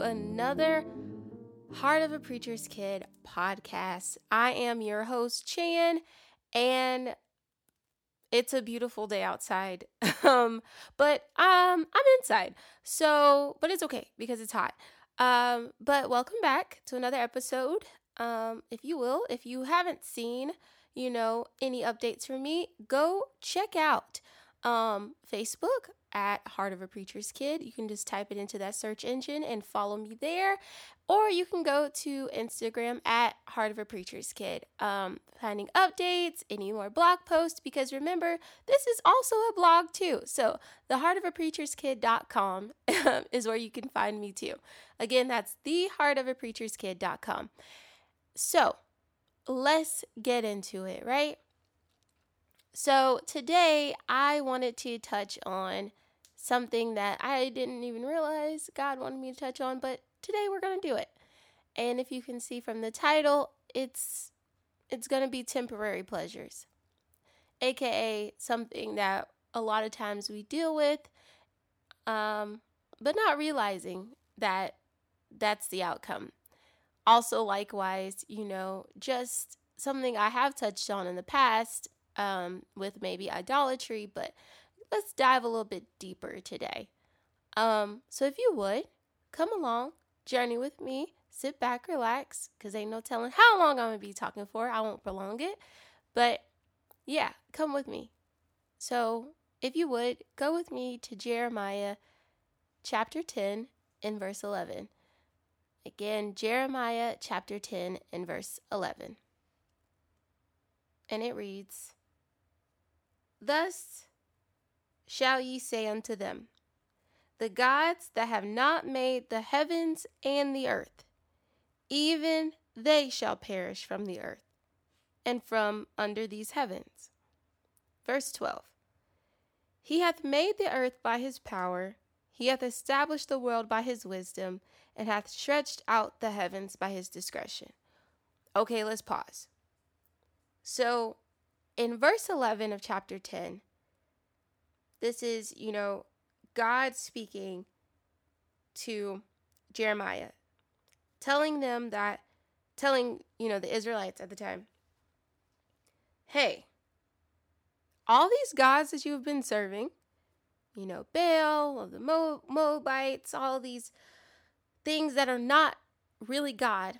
another Heart of a Preacher's Kid podcast. I am your host, Chan, and it's a beautiful day outside. um, but um I'm inside. So, but it's okay because it's hot. Um, but welcome back to another episode. Um, if you will, if you haven't seen, you know, any updates from me, go check out um Facebook at Heart of a Preacher's Kid. You can just type it into that search engine and follow me there. Or you can go to Instagram at Heart of a Preacher's Kid, um, finding updates, any more blog posts, because remember, this is also a blog too. So the heartofapreacherskid.com is where you can find me too. Again, that's the heartofapreacherskid.com. So let's get into it, right? So, today I wanted to touch on something that I didn't even realize God wanted me to touch on, but today we're going to do it. And if you can see from the title, it's it's going to be temporary pleasures. AKA something that a lot of times we deal with um but not realizing that that's the outcome. Also likewise, you know, just something I have touched on in the past um, with maybe idolatry, but let's dive a little bit deeper today. Um, so if you would, come along, journey with me, sit back, relax, because ain't no telling how long I'm going to be talking for. I won't prolong it. But yeah, come with me. So if you would, go with me to Jeremiah chapter 10 and verse 11. Again, Jeremiah chapter 10 and verse 11. And it reads, Thus shall ye say unto them, The gods that have not made the heavens and the earth, even they shall perish from the earth and from under these heavens. Verse 12 He hath made the earth by his power, he hath established the world by his wisdom, and hath stretched out the heavens by his discretion. Okay, let's pause. So, in verse 11 of chapter 10, this is, you know, God speaking to Jeremiah, telling them that, telling, you know, the Israelites at the time, hey, all these gods that you've been serving, you know, Baal, of the Mo- Moabites, all these things that are not really God,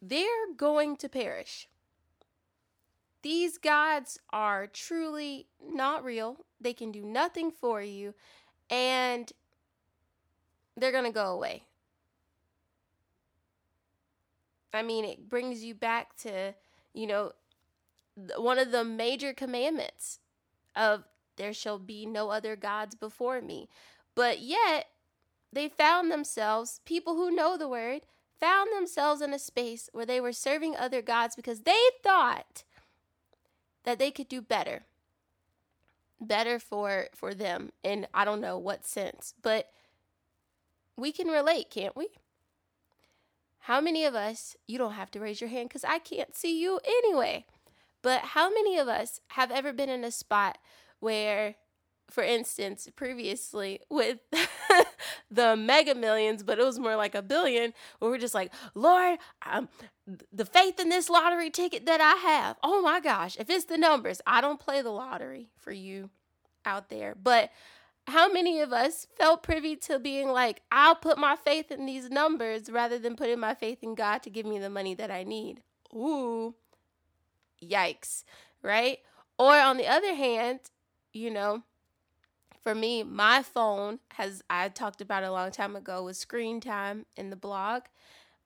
they're going to perish. These gods are truly not real. They can do nothing for you, and they're going to go away. I mean, it brings you back to, you know, one of the major commandments of there shall be no other gods before me. But yet, they found themselves, people who know the word, found themselves in a space where they were serving other gods because they thought that they could do better better for for them in I don't know what sense, but we can relate, can't we? How many of us, you don't have to raise your hand cuz I can't see you anyway. But how many of us have ever been in a spot where for instance, previously with the mega millions, but it was more like a billion, where we're just like, Lord, um, the faith in this lottery ticket that I have, oh my gosh, if it's the numbers, I don't play the lottery for you out there. But how many of us felt privy to being like, I'll put my faith in these numbers rather than putting my faith in God to give me the money that I need? Ooh, yikes, right? Or on the other hand, you know, for me, my phone has, I talked about a long time ago with screen time in the blog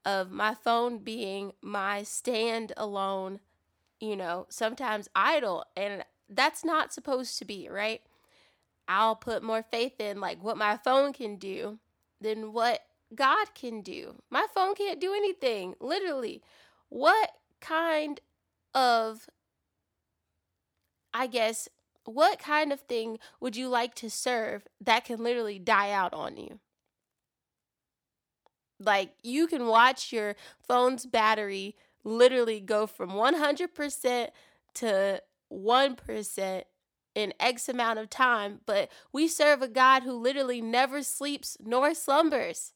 of my phone being my stand alone, you know, sometimes idle. And that's not supposed to be, right? I'll put more faith in like what my phone can do than what God can do. My phone can't do anything, literally. What kind of, I guess, what kind of thing would you like to serve that can literally die out on you? Like you can watch your phone's battery literally go from 100% to 1% in X amount of time, but we serve a God who literally never sleeps nor slumbers.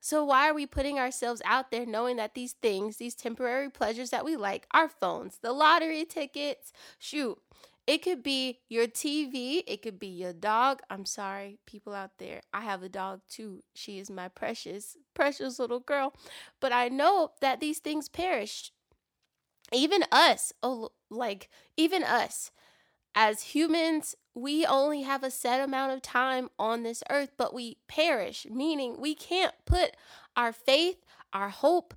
So, why are we putting ourselves out there knowing that these things, these temporary pleasures that we like, our phones, the lottery tickets, shoot, it could be your TV, it could be your dog. I'm sorry, people out there. I have a dog too. She is my precious, precious little girl. But I know that these things perish. Even us, oh, like, even us as humans, we only have a set amount of time on this earth, but we perish, meaning we can't put our faith, our hope,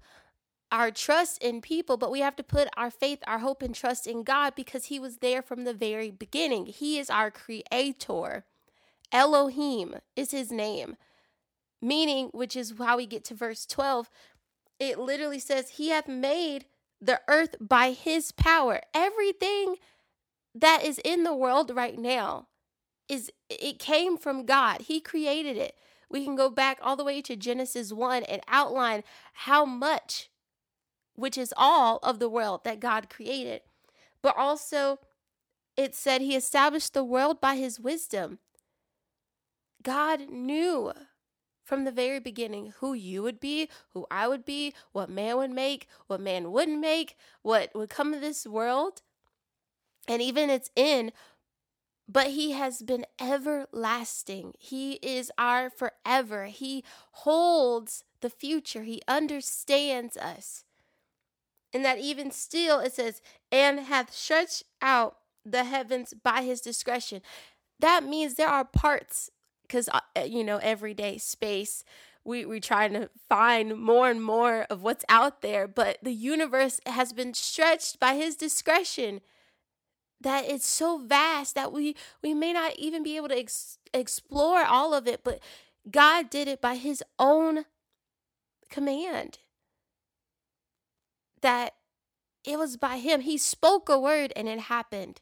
our trust in people, but we have to put our faith, our hope, and trust in God because He was there from the very beginning. He is our creator. Elohim is His name, meaning, which is how we get to verse 12. It literally says, He hath made the earth by His power. Everything that is in the world right now is it came from God. He created it. We can go back all the way to Genesis 1 and outline how much which is all of the world that God created. But also it said he established the world by his wisdom. God knew from the very beginning who you would be, who I would be, what man would make, what man wouldn't make, what would come of this world and even its end, but he has been everlasting. He is our forever. He holds the future. He understands us. And that even still it says, and hath stretched out the heavens by his discretion. That means there are parts, because, uh, you know, everyday space, we, we're trying to find more and more of what's out there, but the universe has been stretched by his discretion that it's so vast that we we may not even be able to ex- explore all of it but god did it by his own command that it was by him he spoke a word and it happened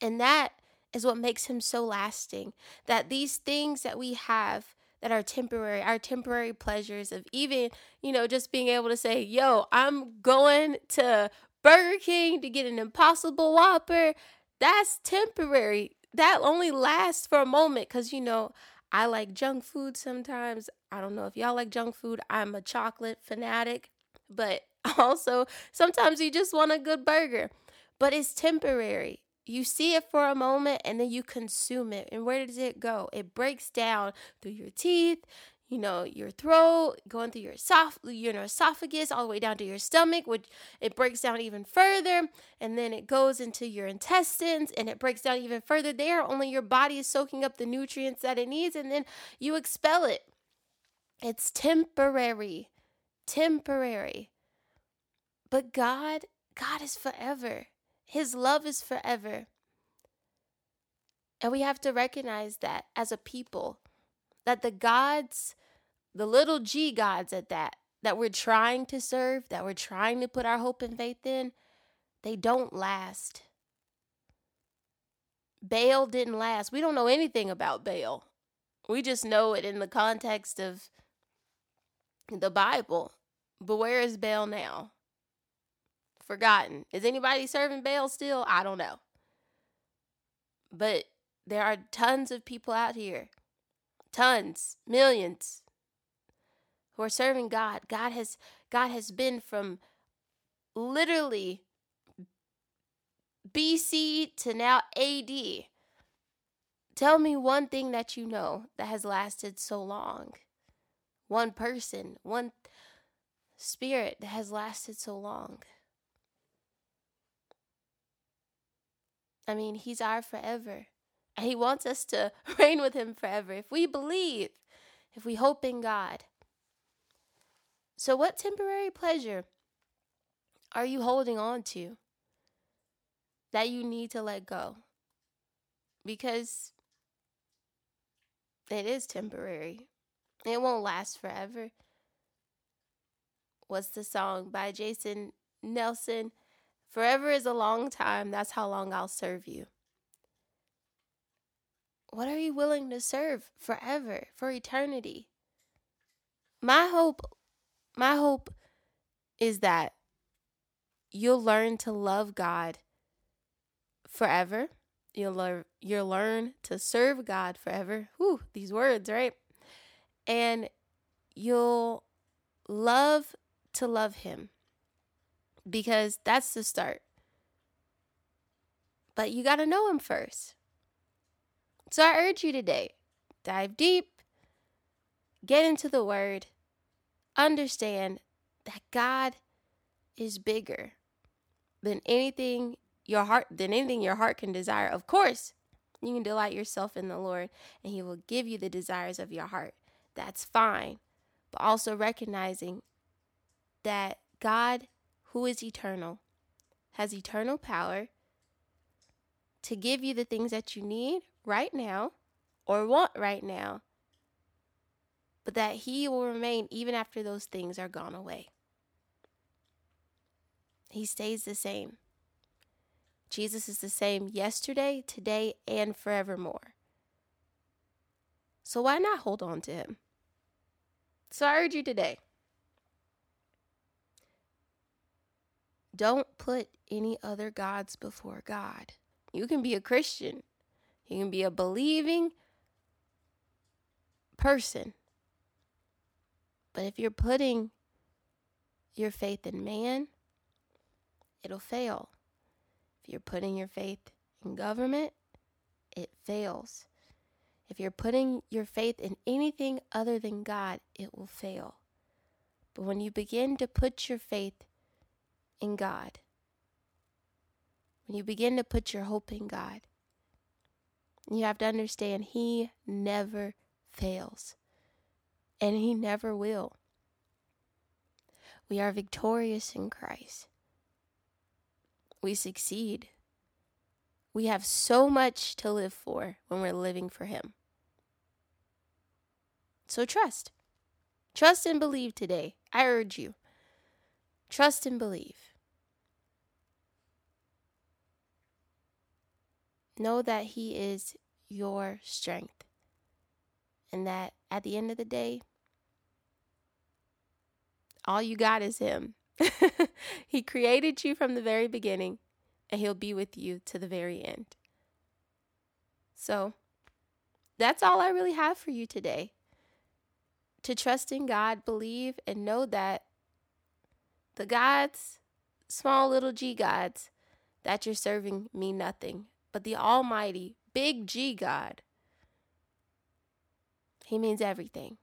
and that is what makes him so lasting that these things that we have that are temporary, our temporary pleasures of even, you know, just being able to say, yo, I'm going to Burger King to get an impossible whopper, that's temporary. That only lasts for a moment because, you know, I like junk food sometimes. I don't know if y'all like junk food. I'm a chocolate fanatic, but also sometimes you just want a good burger, but it's temporary. You see it for a moment and then you consume it. And where does it go? It breaks down through your teeth, you know, your throat, going through your esoph- your esophagus, all the way down to your stomach, which it breaks down even further, and then it goes into your intestines and it breaks down even further there. Only your body is soaking up the nutrients that it needs, and then you expel it. It's temporary, temporary. But God, God is forever. His love is forever. And we have to recognize that as a people, that the gods the little g gods at that, that we're trying to serve, that we're trying to put our hope and faith in, they don't last. Baal didn't last. We don't know anything about Baal. We just know it in the context of the Bible. But where is Baal now? Forgotten. Is anybody serving Baal still? I don't know. But there are tons of people out here. Tons, millions, who are serving God. God has God has been from literally BC to now AD. Tell me one thing that you know that has lasted so long. One person, one spirit that has lasted so long. I mean, he's our forever. And he wants us to reign with him forever. If we believe, if we hope in God. So, what temporary pleasure are you holding on to that you need to let go? Because it is temporary, it won't last forever. What's the song by Jason Nelson? Forever is a long time. That's how long I'll serve you. What are you willing to serve forever, for eternity? My hope my hope is that you'll learn to love God forever. You'll learn you'll learn to serve God forever. Whew, these words, right? And you'll love to love Him because that's the start. But you got to know Him first. So I urge you today dive deep, get into the Word, understand that God is bigger than anything your heart than anything your heart can desire. Of course, you can delight yourself in the Lord and he will give you the desires of your heart. That's fine. But also recognizing that God, who is eternal, has eternal power to give you the things that you need right now or want right now, but that He will remain even after those things are gone away. He stays the same. Jesus is the same yesterday, today, and forevermore. So why not hold on to Him? So I urge you today don't put any other gods before God. You can be a Christian, you can be a believing person. But if you're putting your faith in man, it'll fail. If you're putting your faith in government, it fails. If you're putting your faith in anything other than God, it will fail. But when you begin to put your faith in God, when you begin to put your hope in God, you have to understand He never fails, and He never will. We are victorious in Christ. We succeed. We have so much to live for when we're living for Him. So trust. Trust and believe today. I urge you. Trust and believe. Know that He is your strength. And that at the end of the day, all you got is Him. he created you from the very beginning, and He'll be with you to the very end. So, that's all I really have for you today. To trust in God, believe, and know that the gods, small little g gods that you're serving, mean nothing. But the Almighty, big G God, He means everything.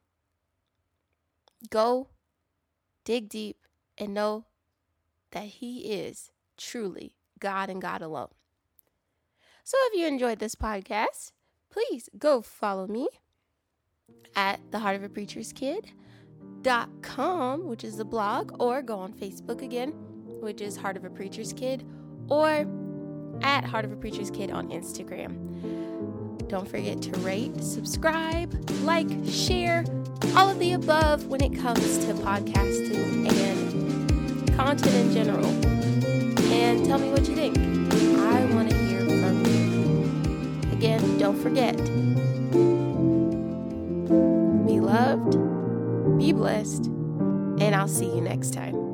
Go, dig deep, and know that He is truly God and God alone. So if you enjoyed this podcast, please go follow me at the Heart of a Preacher's Kid dot com, which is the blog, or go on Facebook again, which is Heart of a Preacher's Kid, or at Heart of a Preacher's Kid on Instagram. Don't forget to rate, subscribe, like, share, all of the above when it comes to podcasting and content in general. And tell me what you think. I want to hear from you. Again, don't forget loved, be blessed, and I'll see you next time.